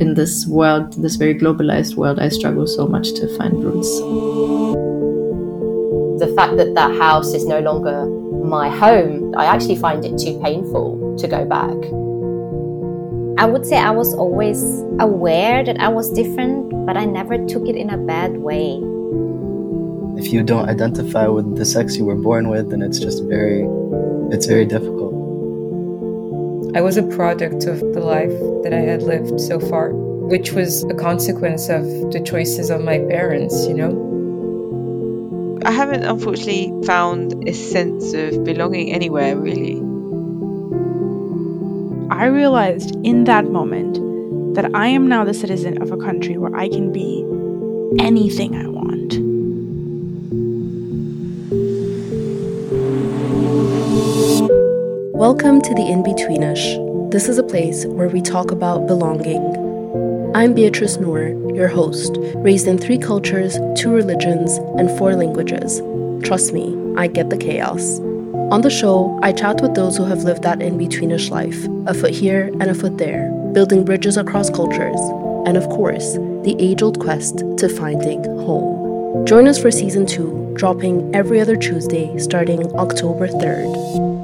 in this world, this very globalized world, I struggle so much to find roots. The fact that that house is no longer my home, I actually find it too painful to go back. I would say I was always aware that I was different, but I never took it in a bad way. If you don't identify with the sex you were born with, then it's just very, it's very difficult. I was a product of the life that I had lived so far, which was a consequence of the choices of my parents, you know? I haven't unfortunately found a sense of belonging anywhere really. I realized in that moment that I am now the citizen of a country where I can be anything I want. Welcome to the Inbetweenish. This is a place where we talk about belonging. I'm Beatriz Nour, your host, raised in three cultures, two religions, and four languages. Trust me, I get the chaos. On the show, I chat with those who have lived that in betweenish life, a foot here and a foot there, building bridges across cultures, and of course, the age old quest to finding home. Join us for season two, dropping every other Tuesday starting October 3rd.